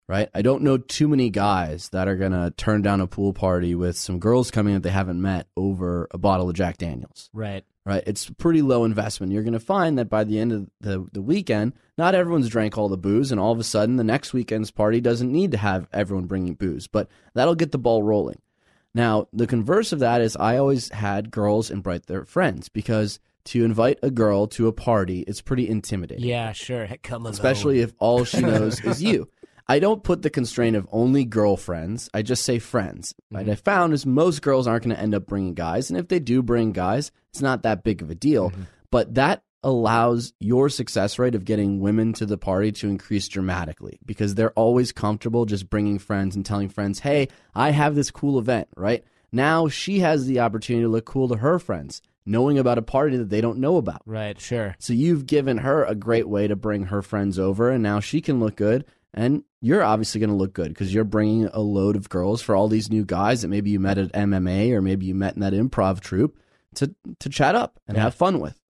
Right? I don't know too many guys that are going to turn down a pool party with some girls coming that they haven't met over a bottle of Jack Daniels Right. right? It's pretty low investment. You're going to find that by the end of the, the weekend, not everyone's drank all the booze, and all of a sudden, the next weekend's party doesn't need to have everyone bringing booze, but that'll get the ball rolling. Now, the converse of that is I always had girls invite their friends because to invite a girl to a party, it's pretty intimidating Yeah, sure. Come especially if all she knows is you. I don't put the constraint of only girlfriends. I just say friends. What mm-hmm. I found is most girls aren't going to end up bringing guys, and if they do bring guys, it's not that big of a deal. Mm-hmm. But that allows your success rate of getting women to the party to increase dramatically because they're always comfortable just bringing friends and telling friends, "Hey, I have this cool event." Right now, she has the opportunity to look cool to her friends, knowing about a party that they don't know about. Right, sure. So you've given her a great way to bring her friends over, and now she can look good. And you're obviously going to look good because you're bringing a load of girls for all these new guys that maybe you met at MMA or maybe you met in that improv troupe to to chat up and have fun with.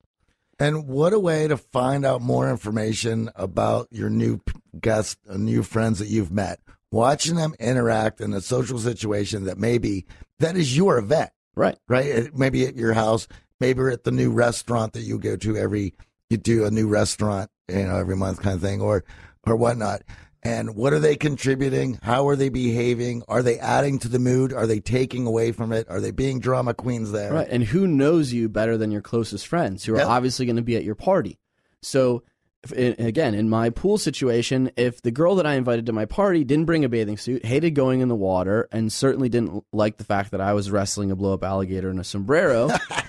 And what a way to find out more information about your new guests, uh, new friends that you've met. Watching them interact in a social situation that maybe that is your event, Right. right? Maybe at your house, maybe at the new restaurant that you go to every, you do a new restaurant, you know, every month kind of thing, or or whatnot. And what are they contributing? How are they behaving? Are they adding to the mood? Are they taking away from it? Are they being drama queens there? Right. And who knows you better than your closest friends who are Yep. obviously going to be at your party? So, if, again, in my pool situation, if the girl that I invited to my party didn't bring a bathing suit, hated going in the water, and certainly didn't like the fact that I was wrestling a blow up alligator in a sombrero,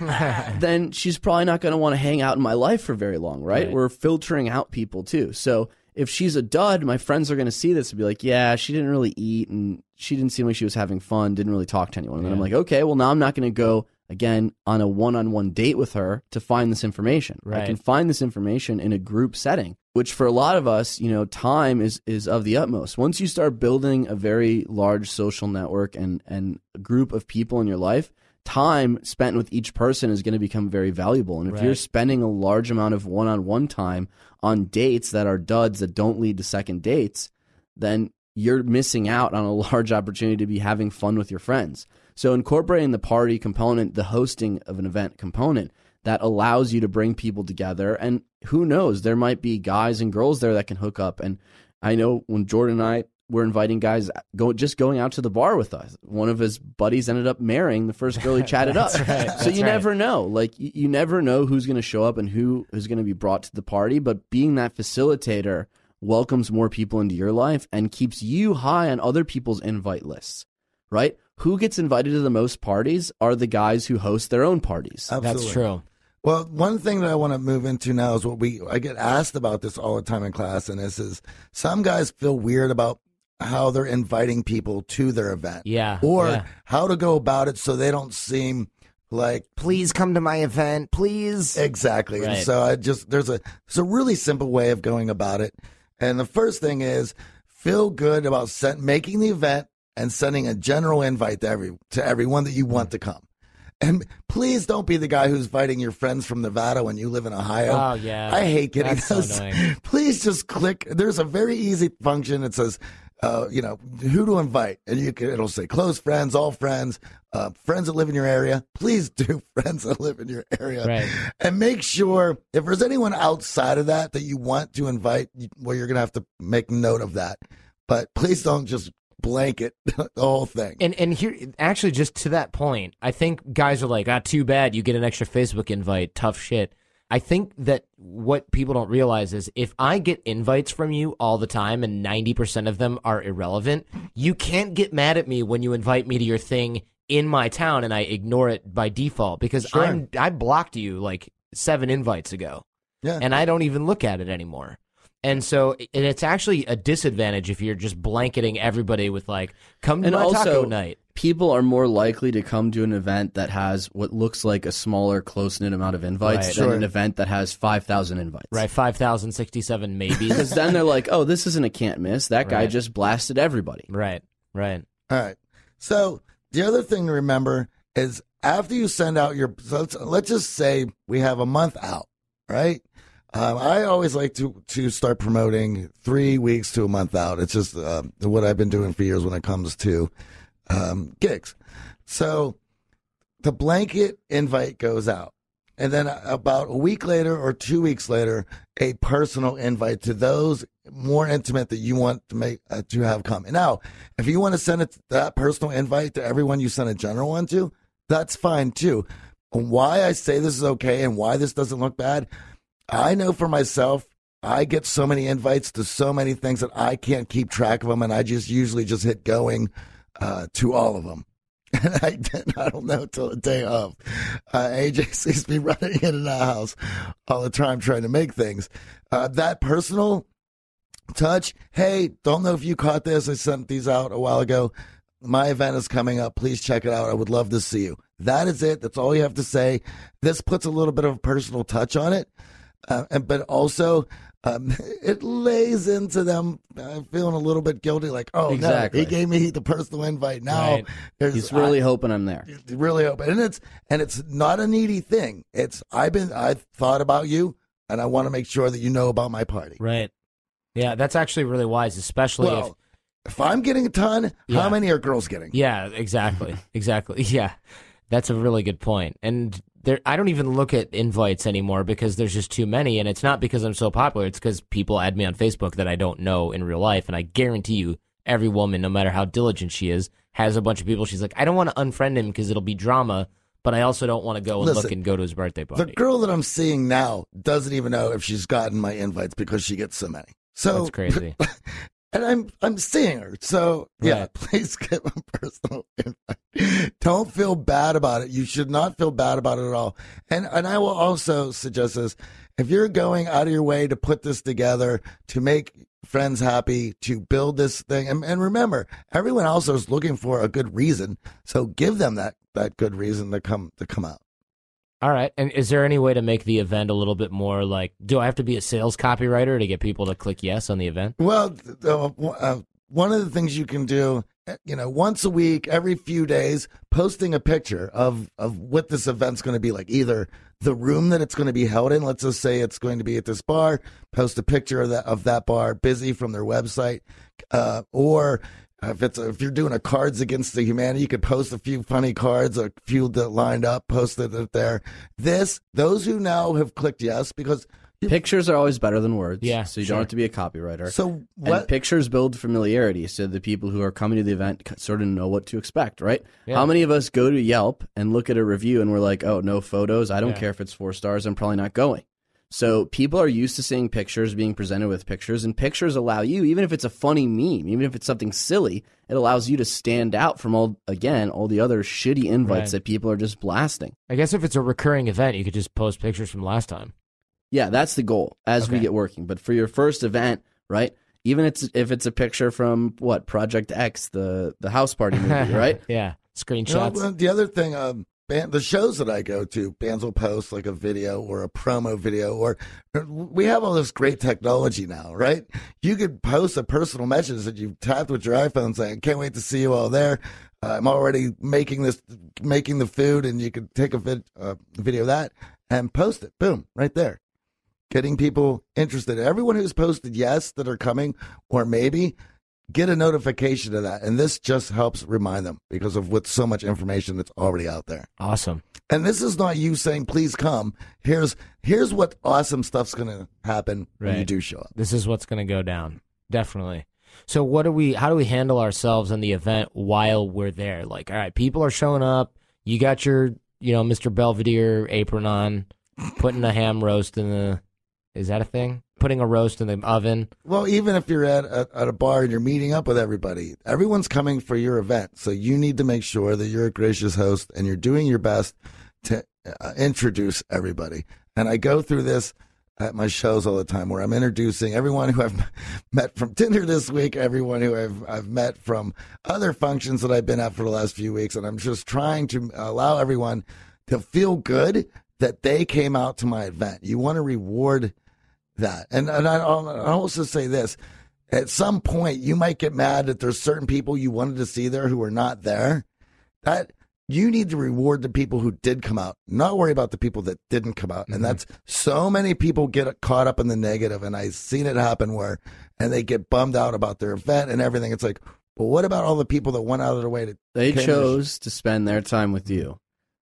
then she's probably not going to want to hang out in my life for very long, right? Right. We're filtering out people too. So, if she's a dud, my friends are going to see this and be like, yeah, she didn't really eat and she didn't seem like she was having fun, didn't really talk to anyone. And then I'm like, okay, well, now I'm not going to go again on a one on one date with her to find this information. I can find this information in a group setting, which for a lot of us, you know, time is, is of the utmost. Once you start building a very large social network and, and a group of people in your life, time spent with each person is going to become very valuable. And if you're spending a large amount of one on one time on dates that are duds that don't lead to second dates, then you're missing out on a large opportunity to be having fun with your friends. So incorporating the party component, the hosting of an event component that allows you to bring people together and who knows, there might be guys and girls there that can hook up and I know when Jordan and I were inviting guys go just going out to the bar with us. One of his buddies ended up marrying the first girl he chatted up. Right, So you right. never know. Like you, you never know who's going to show up and who is going to be brought to the party, but being that facilitator welcomes more people into your life and keeps you high on other people's invite lists. Right? Who gets invited to the most parties are the guys who host their own parties. Absolutely. That's true. Well, one thing that I want to move into now is what we I get asked about this all the time in class, and this is some guys feel weird about how they're inviting people to their event, Yeah. or yeah. how to go about it so they don't seem like please come to my event, please. exactly. And so I just there's a there's a really simple way of going about it, and the first thing is feel good about sent, making the event and sending a general invite to every to everyone that you want to come. And please don't be the guy who's inviting your friends from Nevada when you live in Ohio. Oh yeah. I hate getting That's so those. annoying. Please just click. There's a very easy function. It says, uh, you know, who to invite, and you can. It'll say close friends, all friends, uh, friends that live in your area. Please do friends that live in your area, Right. and make sure if there's anyone outside of that that you want to invite, well, you're gonna have to make note of that. But please don't just blanket the whole thing. And and here actually just to that point, I think guys are like, ah, too bad you get an extra Facebook invite. Tough shit. I think that what people don't realize is if I get invites from you all the time and 90% of them are irrelevant, you can't get mad at me when you invite me to your thing in my town and I ignore it by default because Sure. I'm I blocked you like seven invites ago. Yeah. And I don't even look at it anymore. And so and it's actually a disadvantage if you're just blanketing everybody with like, come to And my also, taco night. People are more likely to come to an event that has what looks like a smaller, close knit amount of invites Right. than Sure. an event that has 5,000 invites. Right, 5,067 maybe. Because then they're like, oh, this isn't a can't miss. That guy Right. just blasted everybody. right, right. All right. So the other thing to remember is after you send out your, so let's, let's just say we have a month out, right? Um, I always like to to start promoting three weeks to a month out. It's just uh, what I've been doing for years when it comes to um, gigs. So the blanket invite goes out. And then about a week later or two weeks later, a personal invite to those more intimate that you want to make uh, to have come. And now, if you want to send it that personal invite to everyone you send a general one to, that's fine too. Why I say this is okay and why this doesn't look bad, I know for myself, I get so many invites to so many things that I can't keep track of them, and I just usually just hit going uh, to all of them. And I I don't know till the day of. Uh, AJ sees me running in and out house all the time trying to make things. Uh, that personal touch, hey, don't know if you caught this. I sent these out a while ago. My event is coming up. Please check it out. I would love to see you. That is it. That's all you have to say. This puts a little bit of a personal touch on it, uh, and but also um, it lays into them uh, feeling a little bit guilty, like, oh Exactly. no, he gave me the personal invite. Now Right. He's really I- hoping I'm there. really open, and it's and it's not a needy thing. It's I've been I thought about you, and I want to make sure that you know about my party. Right. Yeah, that's actually really wise, especially if Well, if I'm getting a ton, Yeah. how many are girls getting? Yeah, exactly. exactly. Yeah. That's a really good point. And there I don't even look at invites anymore because there's just too many and it's not because I'm so popular, it's cuz people add me on Facebook that I don't know in real life and I guarantee you every woman no matter how diligent she is has a bunch of people she's like I don't want to unfriend him because it'll be drama, but I also don't want to go and look and go to his birthday party. The girl that I'm seeing now doesn't even know if she's gotten my invites because she gets so many. So That's crazy. and I'm I'm seeing her. So yeah, Right. please get my personal invite. Don't feel bad about it. You should not feel bad about it at all. And and I will also suggest this: if you're going out of your way to put this together to make friends happy, to build this thing, and, and remember, everyone else is looking for a good reason. So give them that that good reason to come to come out. All right. And is there any way to make the event a little bit more like do I have to be a sales copywriter to get people to click yes on the event? Well, uh, uh, one of the things you can do, uh, you know, once a week, every few days, posting a picture of of what this event's going to be like. Either the room that it's going to be held in. Let's just say it's going to be at this bar. Post a picture of that of that bar, busy from their website, uh, or if it's if you're doing a Cards Against the Humanity, you could post a few funny cards, a few that lined up, posted it there. This, those who now have clicked yes, because Pictures are always better than words. Yeah, So you sure. don't have to be a copywriter. so And what? pictures build familiarity, so the people who are coming to the event sort of know what to expect, right? Yeah. How many of us go to Yelp and look at a review and we're like, "Oh, no photos. I don't Yeah. care if it's four stars. I'm probably not going." So people are used to seeing pictures, being presented with pictures, and pictures allow you, even if it's a funny meme, even if it's something silly, it allows you to stand out from all again all the other shitty invites Right. that people are just blasting. I guess if it's a recurring event, you could just post pictures from last time. Yeah, that's the goal as we get working. But for your first event, right? Even it's if it's a picture from what Project X, the the house party movie, right? yeah. You know, Screenshots. the other thing, um, band, the shows that I go to, bands will post like a video or a promo video, or we have all this great technology now, right? You could post a personal message that you've tapped with your iPhone saying, "Can't wait to see you all there." Uh, I'm already making this, making the food, and you could take a vid, uh, video of that and post it. Boom, right there. Getting people interested. Everyone who's posted yes that are coming, or maybe get a notification of that. And this just helps remind them because of with so much information that's already out there. awesome. And this is not you saying, please come. Here's here's what awesome stuff's gonna happen when you do show up. This is what's going to go down. Definitely. So what do we how do we handle ourselves in the event while we're there? Like, all right, people are showing up. You got your, you know, Mr. Belvedere apron on, putting a ham roast in the Is that a thing? Putting a roast in the oven. Well, even if you're at a, at a bar and you're meeting up with everybody, everyone's coming for your event. So you need to make sure that you're a gracious host and you're doing your best to uh, introduce everybody. And I go through this at my shows all the time where I'm introducing everyone who I've met from Tinder this week, everyone who I've, I've met from other functions that I've been at for the last few weeks. And I'm just trying to allow everyone to feel good that they came out to my event. You want to reward that. And, and I, I'll also say this at some point, you might get mad that there's certain people you wanted to see there who are not there. That you need to reward the people who did come out, not worry about the people that didn't come out. Mm-hmm. And that's so many people get caught up in the negative, and I've seen it happen where, and they get bummed out about their event and everything. It's like, but what about all the people that went out of their way to? They chose to spend their time with you,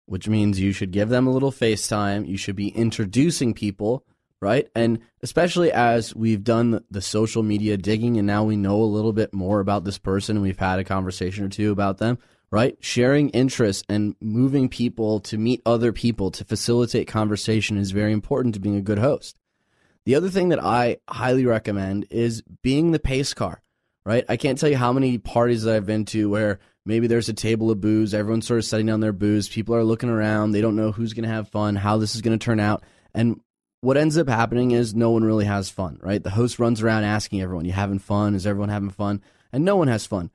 which means you should give them a little FaceTime. You should be introducing people, right? And especially as we've done the social media digging, and now we know a little bit more about this person, and we've had a conversation or two about them right? Sharing interests and moving people to meet other people to facilitate conversation is very important to being a good host. The other thing that I highly recommend is being the pace car, right? I can't tell you how many parties that I've been to where maybe there's a table of booze, everyone's sort of setting down their booze, people are looking around, they don't know who's going to have fun, how this is going to turn out. And what ends up happening is no one really has fun, right? The host runs around asking everyone, You having fun? Is everyone having fun? And no one has fun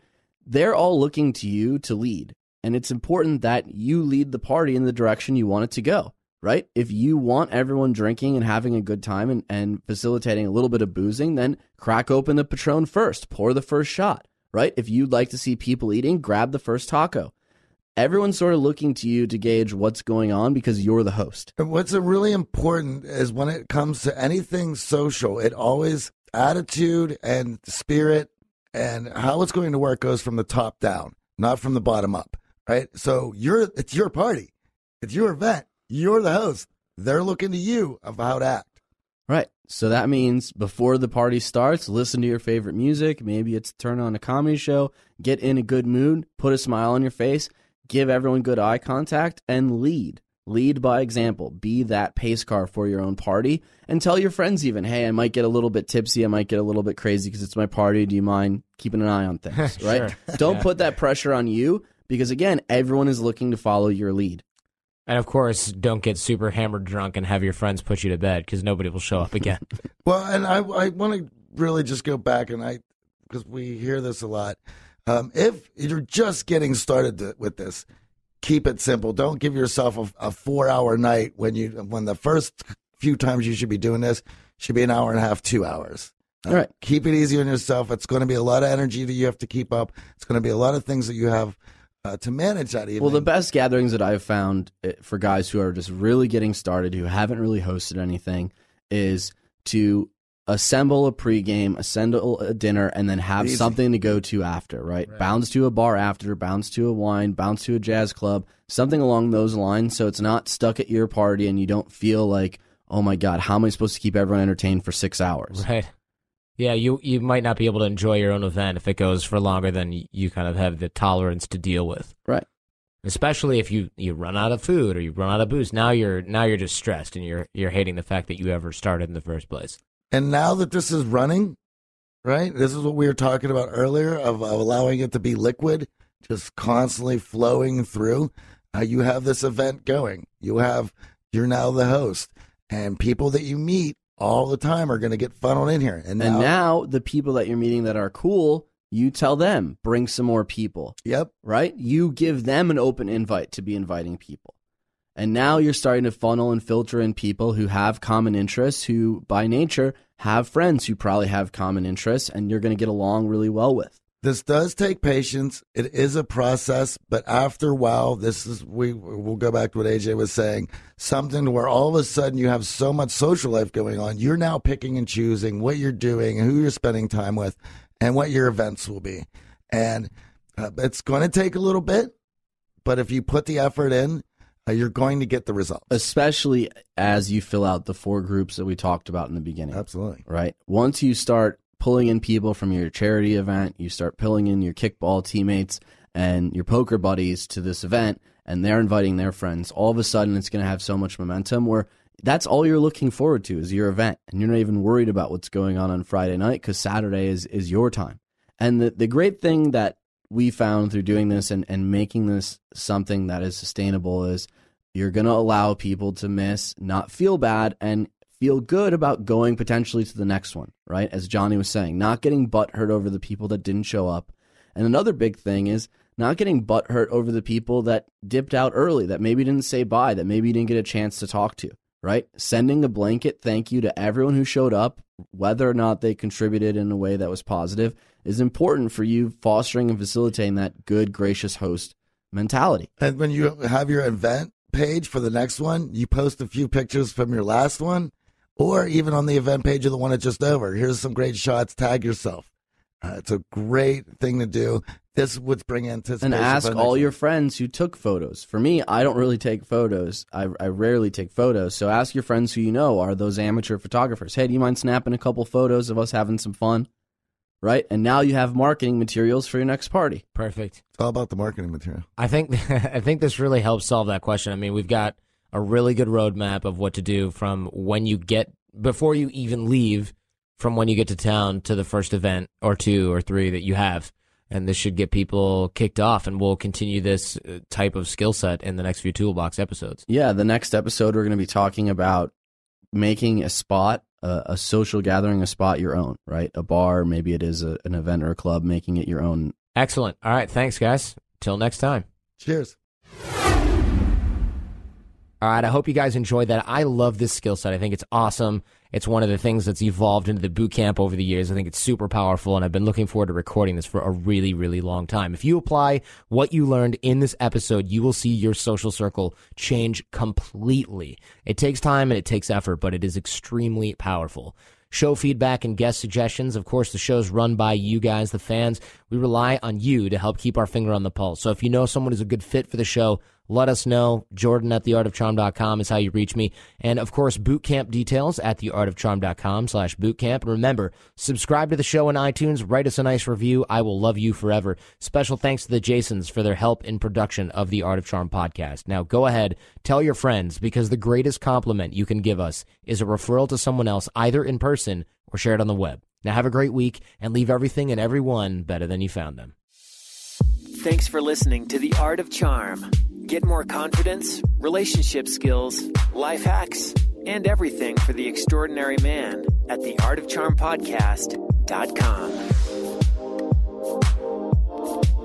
they're all looking to you to lead. And it's important that you lead the party in the direction you want it to go, right? If you want everyone drinking and having a good time and, and facilitating a little bit of boozing, then crack open the Patron first, pour the first shot, right? If you'd like to see people eating, grab the first taco. Everyone's sort of looking to you to gauge what's going on because you're the host. And what's really important is when it comes to anything social, it always attitude and spirit and how it's going to work goes from the top down, not from the bottom up, right? So you're it's your party, it's your event, you're the host. They're looking to you of how to act. Right. So that means before the party starts, listen to your favorite music. Maybe it's turn on a comedy show, get in a good mood, put a smile on your face, give everyone good eye contact, and lead. Lead by example. Be that pace car for your own party and tell your friends even, hey, I might get a little bit tipsy. I might get a little bit crazy because it's my party. Do you mind keeping an eye on things? Right? Don't yeah. put that pressure on you because, again, everyone is looking to follow your lead. And of course, don't get super hammered drunk and have your friends put you to bed because nobody will show up again. well, and I, I want to really just go back and I, because we hear this a lot. Um, if you're just getting started to, with this, keep it simple. Don't give yourself a, a four hour night when you when the first few times you should be doing this should be an hour and a half, two hours. Uh, All right. Keep it easy on yourself. It's going to be a lot of energy that you have to keep up. It's going to be a lot of things that you have uh, to manage that evening. Well, the best gatherings that I've found eh, for guys who are just really getting started, who haven't really hosted anything, is to assemble a pregame, assemble a dinner, and then have Easy. something to go to after, right? right? Bounce to a bar after, bounce to a wine, bounce to a jazz club, something along those lines. So it's not stuck at your party and you don't feel like, oh my God, how am I supposed to keep everyone entertained for six hours? Right. Yeah, you you might not be able to enjoy your own event if it goes for longer than you kind of have the tolerance to deal with. Right. Especially if you, you run out of food or you run out of booze. Now you're now you're just stressed and you're you're hating the fact that you ever started in the first place. And now that this is running, right? This is what we were talking about earlier of, of allowing it to be liquid, just constantly flowing through. Uh, you have this event going. You have, you're now the host, and people that you meet all the time are going to get funneled in here. And now, and now the people that you're meeting that are cool, you tell them, bring some more people. Yep. Right? You give them an open invite to be inviting people. And now you're starting to funnel and filter in people who have common interests, who by nature have friends who probably have common interests, and you're going to get along really well with. This does take patience. It is a process, but after a while, this is we we'll go back to what AJ was saying. Something where all of a sudden you have so much social life going on. You're now picking and choosing what you're doing, who you're spending time with, and what your events will be. And uh, it's going to take a little bit, but if you put the effort in, uh, you're going to get the results. Especially as you fill out the four groups that we talked about in the beginning. Absolutely. Right? Once you start pulling in people from your charity event, you start pulling in your kickball teammates and your poker buddies to this event, and they're inviting their friends, all of a sudden it's going to have so much momentum where that's all you're looking forward to is your event. And you're not even worried about what's going on on Friday night because Saturday is, is your time. And the, the great thing that we found through doing this and, and making this something that is sustainable is you're going to allow people to miss, not feel bad, and feel good about going potentially to the next one, right? As Johnny was saying, not getting butt hurt over the people that didn't show up. And another big thing is not getting butt hurt over the people that dipped out early, that maybe didn't say bye, that maybe didn't get a chance to talk to, right? Sending a blanket thank you to everyone who showed up, whether or not they contributed in a way that was positive, is important for you fostering and facilitating that good, gracious host mentality. And when you have your event page for the next one, you post a few pictures from your last one, or even on the event page of the one that's just over. Here's some great shots. Tag yourself. Uh, it's a great thing to do. This would bring anticipation. And ask all your friends who took photos. For me, I don't really take photos. I, I rarely take photos. So ask your friends who you know are those amateur photographers. Hey, do you mind snapping a couple photos of us having some fun? Right? And now you have marketing materials for your next party. Perfect. It's all about the marketing material. I think I think this really helps solve that question. I mean, we've got a really good roadmap of what to do from when you get before you even leave from when you get to town to the first event or two or three that you have. And this should get people kicked off, and we'll continue this uh, type of skill set in the next few toolbox episodes. Yeah, the next episode we're going to be talking about making a spot, a, a social gathering, a spot your own, right? A bar, maybe it is a, an event or a club, making it your own. Excellent. All right, thanks, guys. Till next time. Cheers. All right, I hope you guys enjoyed that. I love this skill set. I think it's awesome. It's one of the things that's evolved into the boot camp over the years. I think it's super powerful, and I've been looking forward to recording this for a really, really long time. If you apply what you learned in this episode, you will see your social circle change completely. It takes time and it takes effort, but it is extremely powerful. Show feedback and guest suggestions. Of course, the show's run by you guys, the fans. We rely on you to help keep our finger on the pulse. So if you know someone who's a good fit for the show, let us know. Jordan at theartofcharm.com is how you reach me. And of course, bootcamp details at theartofcharm.com slash bootcamp. And remember, subscribe to the show on iTunes, write us a nice review. I will love you forever. Special thanks to the Jasons for their help in production of the Art of Charm podcast. Now go ahead, tell your friends because the greatest compliment you can give us is a referral to someone else, either in person or shared on the web. Now have a great week and leave everything and everyone better than you found them. Thanks for listening to The Art of Charm. Get more confidence, relationship skills, life hacks, and everything for the extraordinary man at the artofcharmpodcast.com.